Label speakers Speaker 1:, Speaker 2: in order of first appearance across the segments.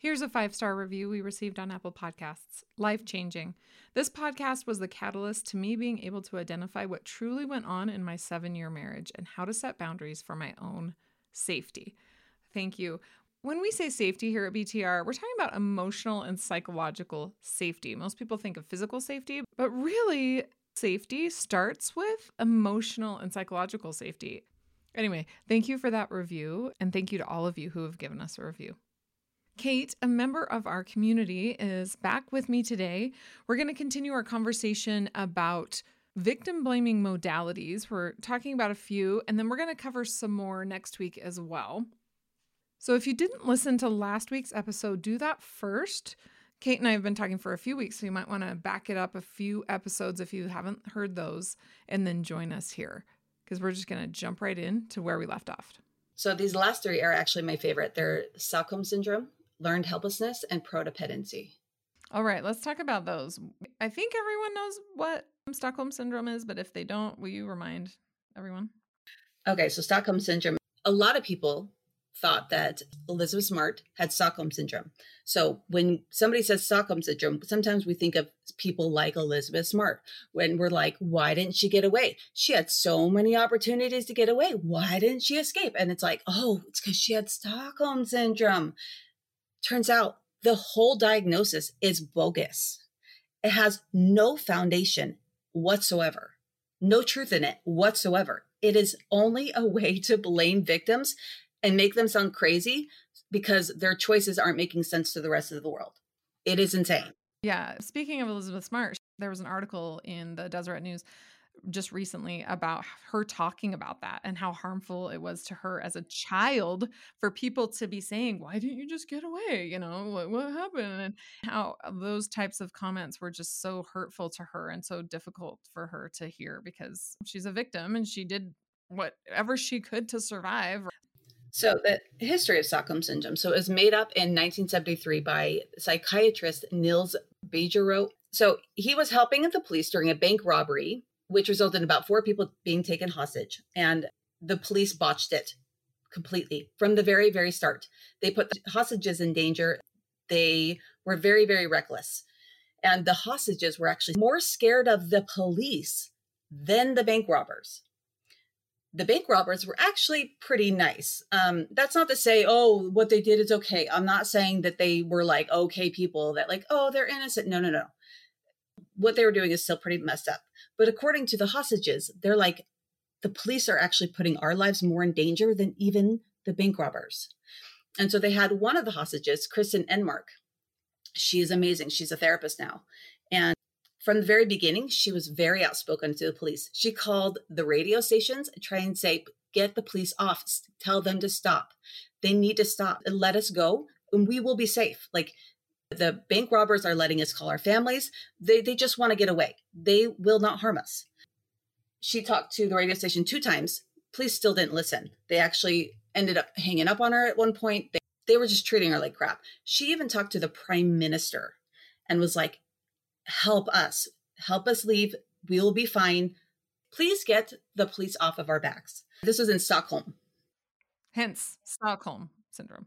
Speaker 1: Here's a five star review we received on Apple Podcasts Life changing. This podcast was the catalyst to me being able to identify what truly went on in my seven year marriage and how to set boundaries for my own safety. Thank you. When we say safety here at BTR, we're talking about emotional and psychological safety. Most people think of physical safety, but really, safety starts with emotional and psychological safety. Anyway, thank you for that review, and thank you to all of you who have given us a review. Kate, a member of our community, is back with me today. We're going to continue our conversation about victim blaming modalities. We're talking about a few, and then we're going to cover some more next week as well. So if you didn't listen to last week's episode, do that first. Kate and I have been talking for a few weeks, so you might want to back it up a few episodes if you haven't heard those, and then join us here because we're just going to jump right in to where we left off.
Speaker 2: So these last three are actually my favorite. They're Stockholm syndrome, learned helplessness, and codependency.
Speaker 1: All right, let's talk about those. I think everyone knows what Stockholm syndrome is, but if they don't, will you remind everyone?
Speaker 2: Okay, so Stockholm syndrome, a lot of people thought that Elizabeth Smart had Stockholm syndrome. So when somebody says Stockholm syndrome, sometimes we think of people like Elizabeth Smart when we're like, why didn't she get away? She had so many opportunities to get away. Why didn't she escape? And it's like, oh, it's because she had Stockholm syndrome. Turns out the whole diagnosis is bogus. It has no foundation whatsoever, no truth in it whatsoever. It is only a way to blame victims and make them sound crazy because their choices aren't making sense to the rest of the world. It is insane.
Speaker 1: Yeah. Speaking of Elizabeth Smart, there was an article in the Deseret News just recently about her talking about that and how harmful it was to her as a child for people to be saying, Why didn't you just get away? You know, what, what happened? And how uh, those types of comments were just so hurtful to her and so difficult for her to hear because she's a victim and she did whatever she could to survive.
Speaker 2: So, the history of Stockholm syndrome. So, it was made up in 1973 by psychiatrist Nils Bejerot. So, he was helping at the police during a bank robbery which resulted in about four people being taken hostage. And the police botched it completely from the very, very start. They put the hostages in danger. They were very, very reckless. And the hostages were actually more scared of the police than the bank robbers. The bank robbers were actually pretty nice. Um, that's not to say, oh, what they did is okay. I'm not saying that they were like okay people that like, oh, they're innocent. No, no, no. What they were doing is still pretty messed up. But according to the hostages, they're like, the police are actually putting our lives more in danger than even the bank robbers. And so they had one of the hostages, Kristin Enmark. She is amazing. She's a therapist now. And from the very beginning, she was very outspoken to the police. She called the radio stations try and say, get the police off, tell them to stop. They need to stop and let us go and we will be safe. Like the bank robbers are letting us call our families. They, they just want to get away. They will not harm us. She talked to the radio station two times. Police still didn't listen. They actually ended up hanging up on her at one point. They, they were just treating her like crap. She even talked to the prime minister and was like, help us, help us leave. We'll be fine. Please get the police off of our backs. This was in Stockholm.
Speaker 1: Hence Stockholm syndrome.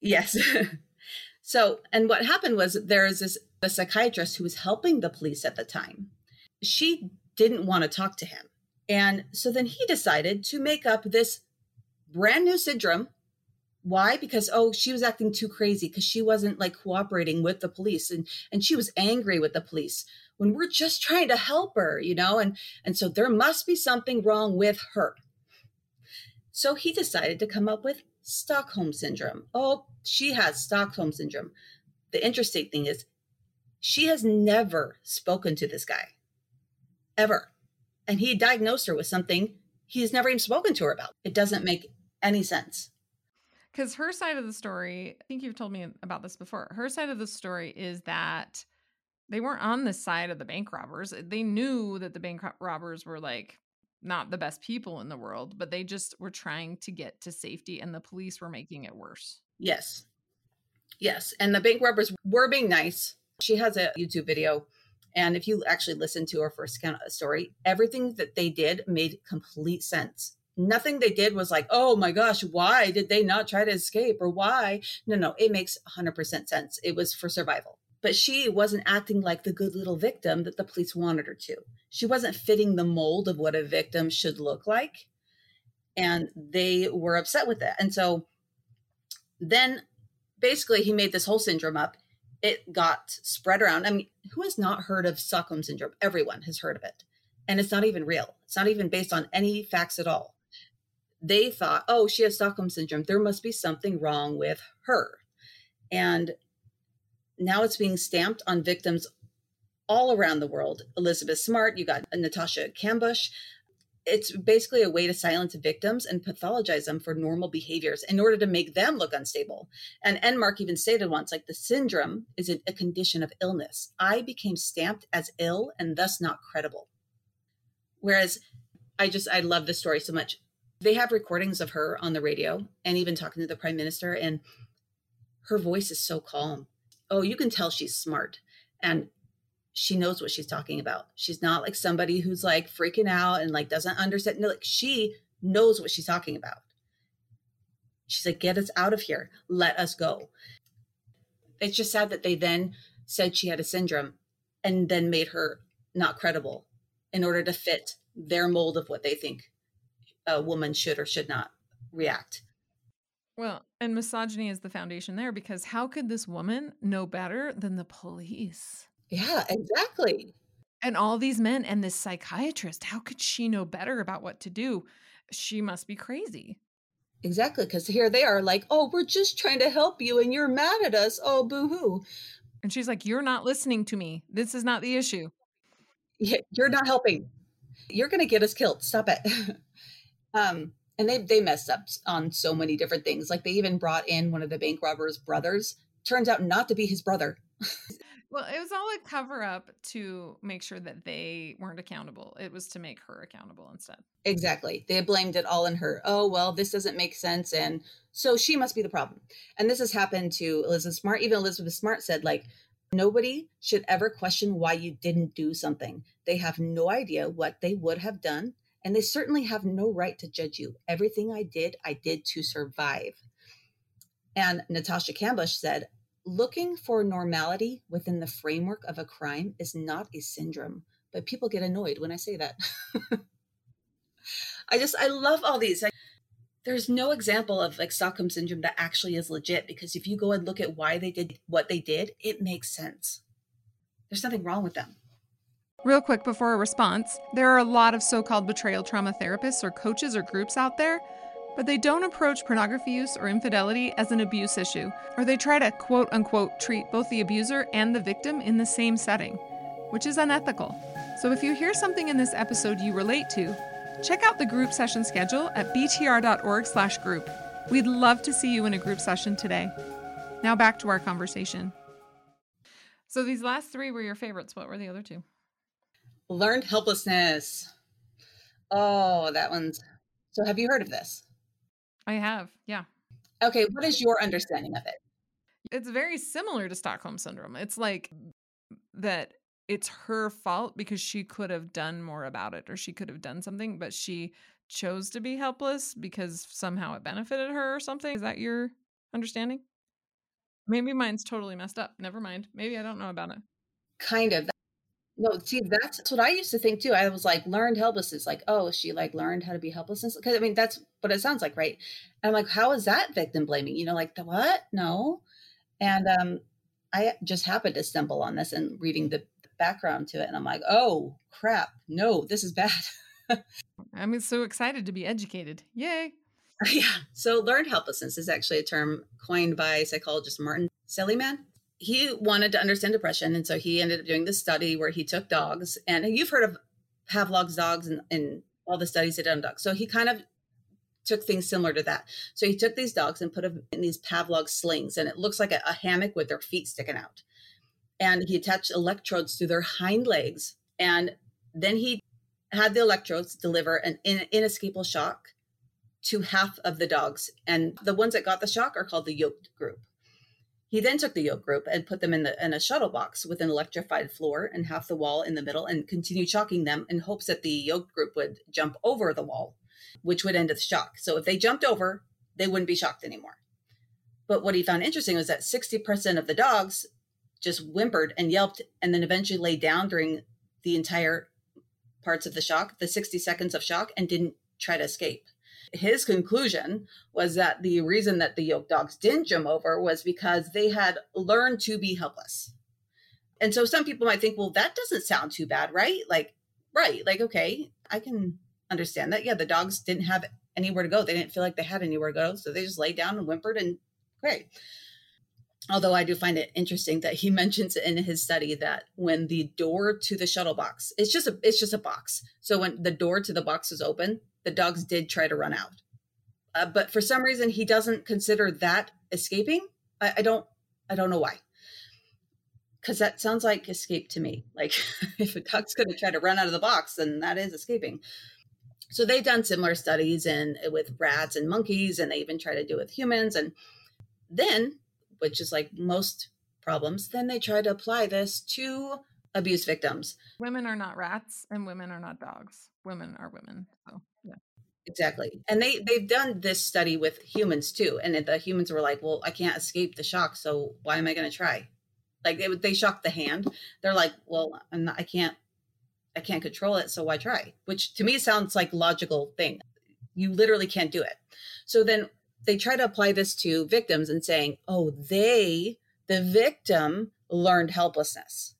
Speaker 2: Yes. so, and what happened was there is this a psychiatrist who was helping the police at the time. She didn't want to talk to him. And so then he decided to make up this brand new syndrome. Why? Because oh, she was acting too crazy because she wasn't like cooperating with the police and and she was angry with the police when we're just trying to help her, you know? And and so there must be something wrong with her. So he decided to come up with Stockholm syndrome. Oh, she has Stockholm syndrome. The interesting thing is she has never spoken to this guy. Ever. And he diagnosed her with something he's never even spoken to her about. It doesn't make any sense.
Speaker 1: Because her side of the story, I think you've told me about this before. Her side of the story is that they weren't on the side of the bank robbers. They knew that the bank robbers were like not the best people in the world, but they just were trying to get to safety and the police were making it worse.
Speaker 2: Yes. Yes. And the bank robbers were being nice. She has a YouTube video. And if you actually listen to her first account of the story, everything that they did made complete sense. Nothing they did was like, oh my gosh, why did they not try to escape or why? No, no, it makes 100% sense. It was for survival. But she wasn't acting like the good little victim that the police wanted her to. She wasn't fitting the mold of what a victim should look like. And they were upset with it. And so then basically he made this whole syndrome up. It got spread around. I mean, who has not heard of Stockholm syndrome? Everyone has heard of it. And it's not even real. It's not even based on any facts at all. They thought, oh, she has Stockholm syndrome. There must be something wrong with her. And now it's being stamped on victims all around the world. Elizabeth Smart, you got Natasha Kampusch. It's basically a way to silence victims and pathologize them for normal behaviors in order to make them look unstable. And Enmark even stated once, like the syndrome is a condition of illness. I became stamped as ill and thus not credible. Whereas I just, I love this story so much. They have recordings of her on the radio and even talking to the prime minister, and her voice is so calm oh, you can tell she's smart and she knows what she's talking about. She's not like somebody who's like freaking out and like doesn't understand. No, like she knows what she's talking about. She's like, get us out of here. Let us go. It's just sad that they then said she had a syndrome and then made her not credible in order to fit their mold of what they think a woman should or should not react.
Speaker 1: Well, and misogyny is the foundation there because how could this woman know better than the police?
Speaker 2: Yeah, exactly.
Speaker 1: And all these men and this psychiatrist, how could she know better about what to do? She must be crazy.
Speaker 2: Exactly, because here they are like, oh, we're just trying to help you and you're mad at us. Oh, boo hoo.
Speaker 1: And she's like, you're not listening to me. This is not the issue.
Speaker 2: Yeah, you're not helping. You're going to get us killed. Stop it. um, and they they messed up on so many different things. Like they even brought in one of the bank robbers' brothers. Turns out not to be his brother.
Speaker 1: well, it was all a cover up to make sure that they weren't accountable. It was to make her accountable instead.
Speaker 2: Exactly. They blamed it all on her. Oh, well, this doesn't make sense and so she must be the problem. And this has happened to Elizabeth Smart. Even Elizabeth Smart said like Nobody should ever question why you didn't do something. They have no idea what they would have done and they certainly have no right to judge you. Everything I did, I did to survive. And Natasha Kampusch said, looking for normality within the framework of a crime is not a syndrome, but people get annoyed when I say that. I just, I love all these. I, there's no example of like Stockholm syndrome that actually is legit because if you go and look at why they did what they did, it makes sense. There's nothing wrong with them.
Speaker 1: Real quick before a response, there are a lot of so called betrayal trauma therapists or coaches or groups out there, but they don't approach pornography use or infidelity as an abuse issue, or they try to quote unquote treat both the abuser and the victim in the same setting, which is unethical. So if you hear something in this episode you relate to, check out the group session schedule at btr.org/group. We'd love to see you in a group session today. Now back to our conversation. So these last 3 were your favorites. What were the other two?
Speaker 2: Learned helplessness. Oh, that one's. So, have you heard of this?
Speaker 1: I have. Yeah.
Speaker 2: Okay. What is your understanding of it?
Speaker 1: It's very similar to Stockholm syndrome. It's like that it's her fault because she could have done more about it or she could have done something, but she chose to be helpless because somehow it benefited her or something. Is that your understanding? Maybe mine's totally messed up. Never mind. Maybe I don't know about it.
Speaker 2: Kind of. No, see, that's what I used to think too. I was like, learned helplessness. Like, oh, she like learned how to be helplessness. Because I mean, that's what it sounds like, right? And I'm like, how is that victim blaming? You know, like the what? No. And um, I just happened to stumble on this and reading the background to it, and I'm like, oh crap, no, this is bad.
Speaker 1: I'm so excited to be educated. Yay!
Speaker 2: yeah. So learned helplessness is actually a term coined by psychologist Martin Seligman he wanted to understand depression. And so he ended up doing this study where he took dogs, and you've heard of Pavlov's dogs and, and all the studies he did on dogs. So he kind of took things similar to that. So he took these dogs and put them in these Pavlov slings, and it looks like a, a hammock with their feet sticking out. And he attached electrodes to their hind legs. And then he had the electrodes deliver an in, inescapable shock to half of the dogs. And the ones that got the shock are called the yoked group. He then took the yoke group and put them in, the, in a shuttle box with an electrified floor and half the wall in the middle and continued shocking them in hopes that the yoke group would jump over the wall, which would end the shock. So if they jumped over, they wouldn't be shocked anymore. But what he found interesting was that 60% of the dogs just whimpered and yelped and then eventually lay down during the entire parts of the shock, the 60 seconds of shock, and didn't try to escape his conclusion was that the reason that the yoke dogs didn't jump over was because they had learned to be helpless. And so some people might think, well, that doesn't sound too bad, right? Like, right, like, okay, I can understand that. Yeah, the dogs didn't have anywhere to go. They didn't feel like they had anywhere to go. So they just laid down and whimpered and great. Although I do find it interesting that he mentions in his study that when the door to the shuttle box, it's just a it's just a box. So when the door to the box was open, the dogs did try to run out. Uh, but for some reason, he doesn't consider that escaping. I, I don't, I don't know why. Because that sounds like escape to me. Like if a dog's going to try to run out of the box, then that is escaping. So they've done similar studies and with rats and monkeys, and they even try to do it with humans. And then, which is like most problems, then they try to apply this to abuse victims.
Speaker 1: Women are not rats, and women are not dogs. Women are women. So yeah.
Speaker 2: Exactly. And they they've done this study with humans too. And the humans were like, "Well, I can't escape the shock, so why am I going to try?" Like they they shocked the hand. They're like, "Well, not, I can't I can't control it, so why try?" Which to me sounds like logical thing. You literally can't do it. So then they try to apply this to victims and saying, "Oh, they the victim learned helplessness."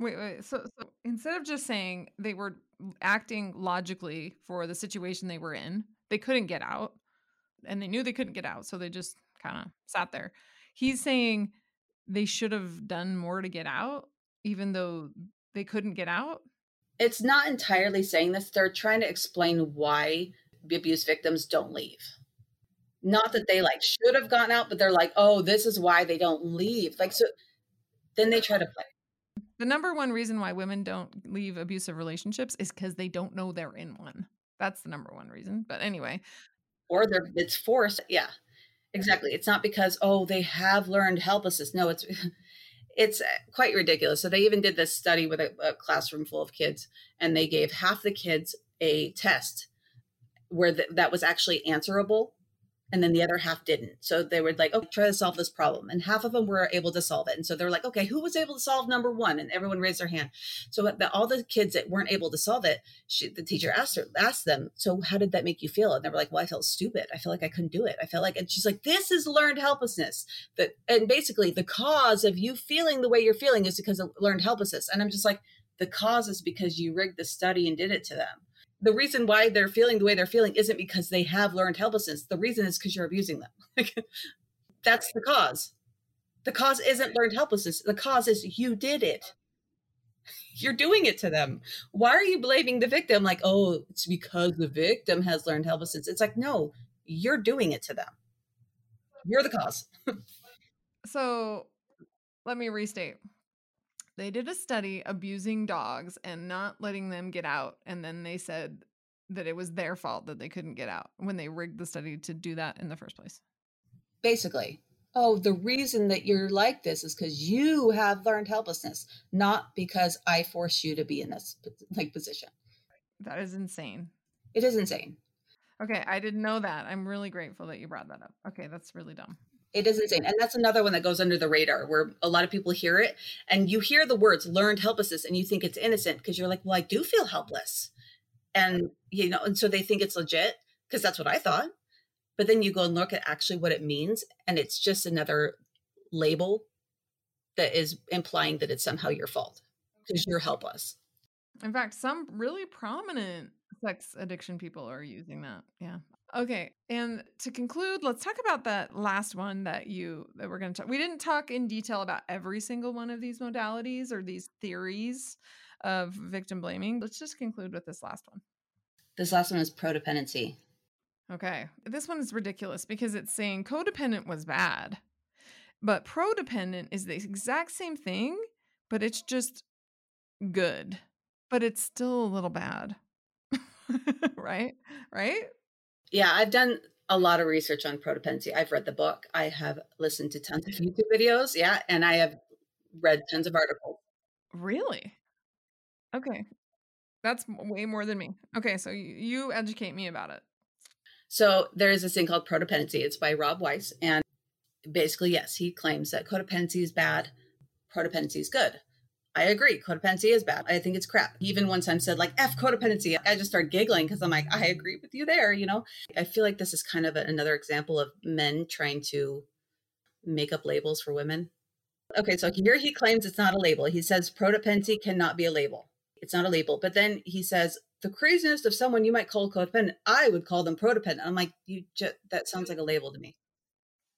Speaker 1: Wait, wait. So, so instead of just saying they were acting logically for the situation they were in, they couldn't get out and they knew they couldn't get out. So they just kind of sat there. He's saying they should have done more to get out, even though they couldn't get out.
Speaker 2: It's not entirely saying this. They're trying to explain why abuse victims don't leave. Not that they like should have gotten out, but they're like, oh, this is why they don't leave. Like, so then they try to play
Speaker 1: the number one reason why women don't leave abusive relationships is because they don't know they're in one. That's the number one reason. But anyway.
Speaker 2: Or they're it's forced. Yeah. Exactly. It's not because, oh, they have learned helplessness. No, it's it's uh, quite ridiculous. So they even did this study with a, a classroom full of kids, and they gave half the kids a test where that was actually answerable and then the other half didn't. So they were like, "Oh, try to solve this problem," and half of them were able to solve it. And so they're like, "Okay, who was able to solve number one?" And everyone raised their hand. So the, all the kids that weren't able to solve it, she, the teacher asked her, asked them, "So how did that make you feel?" And they were like, "Well, I felt stupid. I feel like I couldn't do it. I felt like," and she's like, "This is learned helplessness. That and basically the cause of you feeling the way you're feeling is because of learned helplessness." And I'm just like, the cause is because you rigged the study and did it to them the reason why they're feeling the way they're feeling isn't because they have learned helplessness. The reason is because you're abusing them. That's the cause. The cause isn't learned helplessness. The cause is you did it. You're doing it to them. Why are you blaming the victim? Like, oh, it's because the victim has learned helplessness. It's like, no, you're doing it to them. You're the cause.
Speaker 1: so let me restate they did a study abusing dogs and not letting them get out. And then they said that it was their fault that they couldn't get out when they rigged the study to do that in the first place.
Speaker 2: Basically. oh, the reason that you're like this is because you have learned helplessness, not because I forced you to be in this like position.
Speaker 1: That is insane.
Speaker 2: It is insane.
Speaker 1: Okay, I didn't know that. I'm really grateful that you brought that up. Okay, that's really dumb.
Speaker 2: It is insane. And that's another one that goes under the radar where a lot of people hear it and you hear the words learned helplessness and you think it's innocent because you're like, well, I do feel helpless. And, you know, and so they think it's legit because that's what I thought. But then you go and look at actually what it means, and it's just another label that is implying that it's somehow your fault because you're helpless.
Speaker 1: In fact, some really prominent sex addiction people are using that. Yeah. Okay. And to conclude, let's talk about that last one that you that we're going to talk. We didn't talk in detail about every single one of these modalities or these theories of victim blaming. Let's just conclude with this last one.
Speaker 2: This last one is prodependency.
Speaker 1: Okay. This one is ridiculous because it's saying codependent was bad, but prodependent is the exact same thing, but it's just good, but it's still a little bad. right? Right?
Speaker 2: Yeah, I've done a lot of research on prodependency. I've read the book, I have listened to tons of YouTube videos. Yeah. And I have read tons of articles.
Speaker 1: Really? Okay. That's way more than me. Okay. So you educate me about it.
Speaker 2: So there is this thing called prodependency. It's by Rob Weiss. And basically, yes, he claims that codependency is bad, prodependency is good. I agree. Codependency is bad. I think it's crap. Even one time said like F codependency. I just start giggling because I'm like, I agree with you there, you know? I feel like this is kind of another example of men trying to make up labels for women. Okay, so here he claims it's not a label. He says prodependency cannot be a label. It's not a label. But then he says the craziness of someone you might call codependent, I would call them prodependent. I'm like, you just that sounds like a label to me.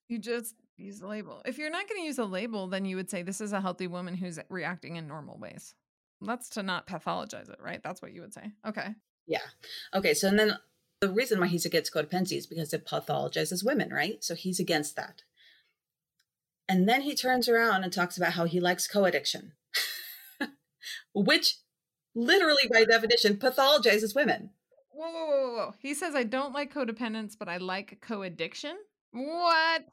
Speaker 1: You just use a label. If you're not going to use a label, then you would say this is a healthy woman who's reacting in normal ways. That's to not pathologize it, right? That's what you would say. Okay.
Speaker 2: Yeah. Okay. So and then the reason why he's against codependency is because it pathologizes women, right? So he's against that. And then he turns around and talks about how he likes co-addiction, which literally by definition pathologizes women.
Speaker 1: Whoa, whoa, whoa, whoa. He says, I don't like codependence, but I like co addiction. What?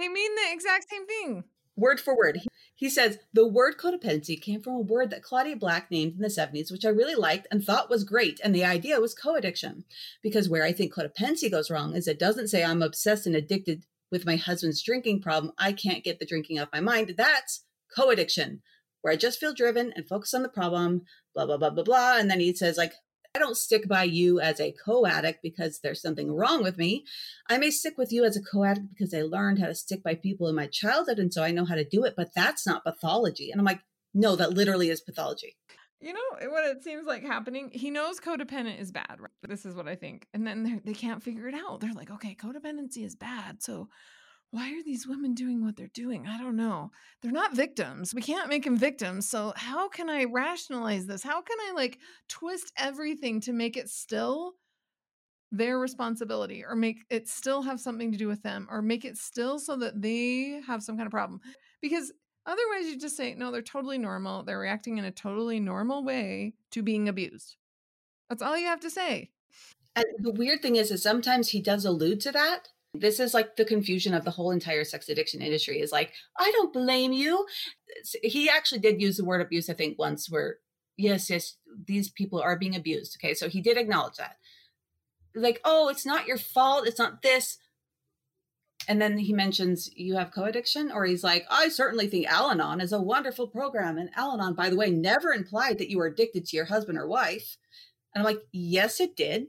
Speaker 1: They mean the exact same thing.
Speaker 2: Word for word. He, says, the word codependency came from a word that Claudia Black named in the 70s, which I really liked and thought was great. And the idea was co addiction. Because where I think codependency goes wrong is it doesn't say I'm obsessed and addicted with my husband's drinking problem. I can't get the drinking off my mind. That's co addiction where I just feel driven and focus on the problem, blah, blah, blah, blah, blah. And then he says, like, I don't stick by you as a co addict because there's something wrong with me. I may stick with you as a co addict because I learned how to stick by people in my childhood. And so I know how to do it, but that's not pathology. And I'm like, no, that literally is pathology.
Speaker 1: You know what it seems like happening? He knows codependent is bad. Right? This is what I think. And then they can't figure it out. They're like, okay, codependency is bad. So why are these women doing what they're doing? I don't know. They're not victims. We can't make them victims. So how can I rationalize this? How can I like twist everything to make it still their responsibility or make it still have something to do with them or make it still so that they have some kind of problem? Because otherwise you just say no, they're totally normal. They're reacting in a totally normal way to being abused. That's all you have to say.
Speaker 2: And the weird thing is, is sometimes he does allude to that, this is like the confusion of the whole entire sex addiction industry is like, I don't blame you. He actually did use the word abuse, I think, once where, yes, yes, these people are being abused. Okay. So he did acknowledge that. Like, oh, it's not your fault. It's not this. And then he mentions you have co addiction, or he's like, I certainly think Al Anon is a wonderful program. And Al Anon, by the way, never implied that you were addicted to your husband or wife. And I'm like, yes, it did.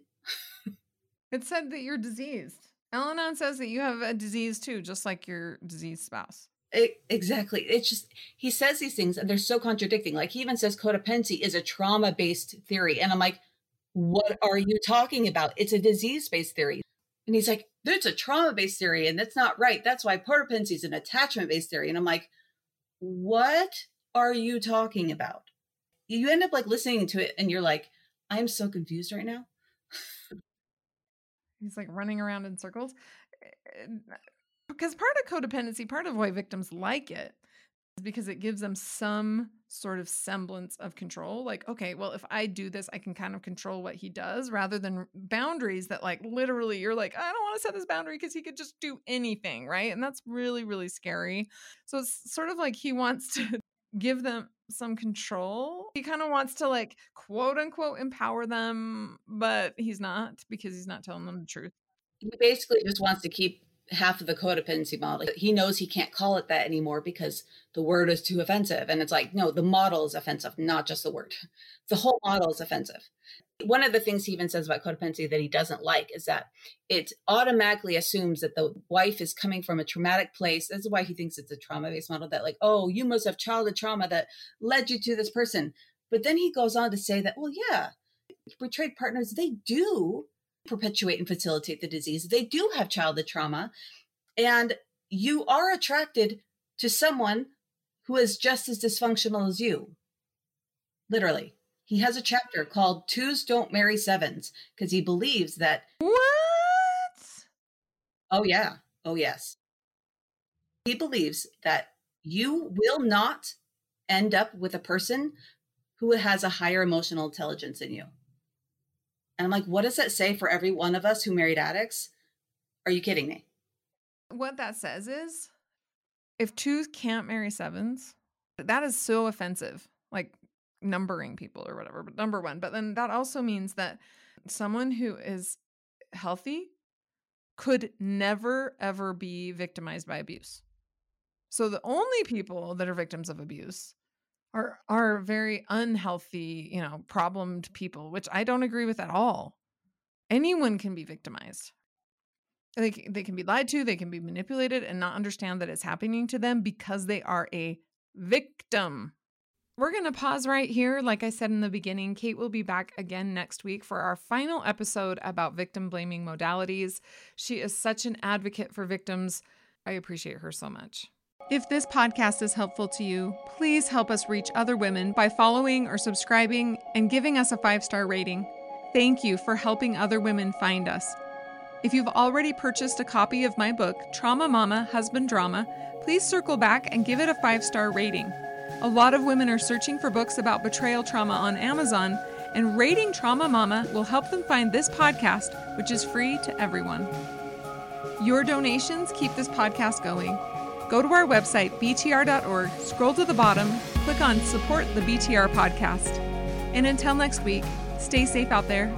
Speaker 1: it said that you're diseased. Al Anon says that you have a disease too, just like your diseased spouse.
Speaker 2: It, exactly. It's just he says these things and they're so contradicting. Like he even says codependency is a trauma based theory, and I'm like, what are you talking about? It's a disease based theory. And he's like, there's a trauma based theory, and that's not right. That's why codependency is an attachment based theory. And I'm like, what are you talking about? You end up like listening to it, and you're like, I'm so confused right now.
Speaker 1: He's like running around in circles. Eh, because part of codependency, part of why victims like it is because it gives them some sort of semblance of control. Like, okay, well, if I do this, I can kind of control what he does rather than boundaries that, like, literally you're like, I don't want to set this boundary because he could just do anything. Right. And that's really, really scary. So it's sort of like he wants to give them some control. He kind of wants to, like, quote unquote, empower them, but he's not because he's not telling them the truth.
Speaker 2: He basically just wants to keep half of the codependency model. He knows he can't call it that anymore because the word is too offensive. And it's like, no, the model is offensive, not just the word. The whole model is offensive. One of the things he even says about codependency that he doesn't like is that it automatically assumes that the wife is coming from a traumatic place. That's why he thinks it's a trauma based model that, like, oh, you must have childhood trauma that led you to this person. But then he goes on to say that, well, yeah, betrayed partners, they do perpetuate and facilitate the disease. They do have childhood trauma. And you are attracted to someone who is just as dysfunctional as you. Literally. He has a chapter called Twos Don't Marry Sevens because he believes that.
Speaker 1: What?
Speaker 2: Oh, yeah. Oh, yes. He believes that you will not end up with a person who has a higher emotional intelligence than you. And I'm like, what does that say for every one of us who married addicts? Are you kidding me?
Speaker 1: What that says is if twos can't marry sevens, that is so offensive. Like numbering people or whatever, but number one. But then that also means that someone who is healthy could never, ever be victimized by abuse. So the only people that are victims of abuse are are very unhealthy, you know, problemed people, which I don't agree with at all. Anyone can be victimized. They they can be lied to, they can be manipulated and not understand that it's happening to them because they are a victim. We're going to pause right here. Like I said in the beginning, Kate will be back again next week for our final episode about victim blaming modalities. She is such an advocate for victims. I appreciate her so much. If this podcast is helpful to you, please help us reach other women by following or subscribing and giving us a five star rating. Thank you for helping other women find us. If you've already purchased a copy of my book, Trauma Mama Husband Drama, please circle back and give it a five star rating. A lot of women are searching for books about betrayal trauma on Amazon, and rating Trauma Mama will help them find this podcast, which is free to everyone. Your donations keep this podcast going. Go to our website, btr.org, scroll to the bottom, click on Support the BTR podcast. And until next week, stay safe out there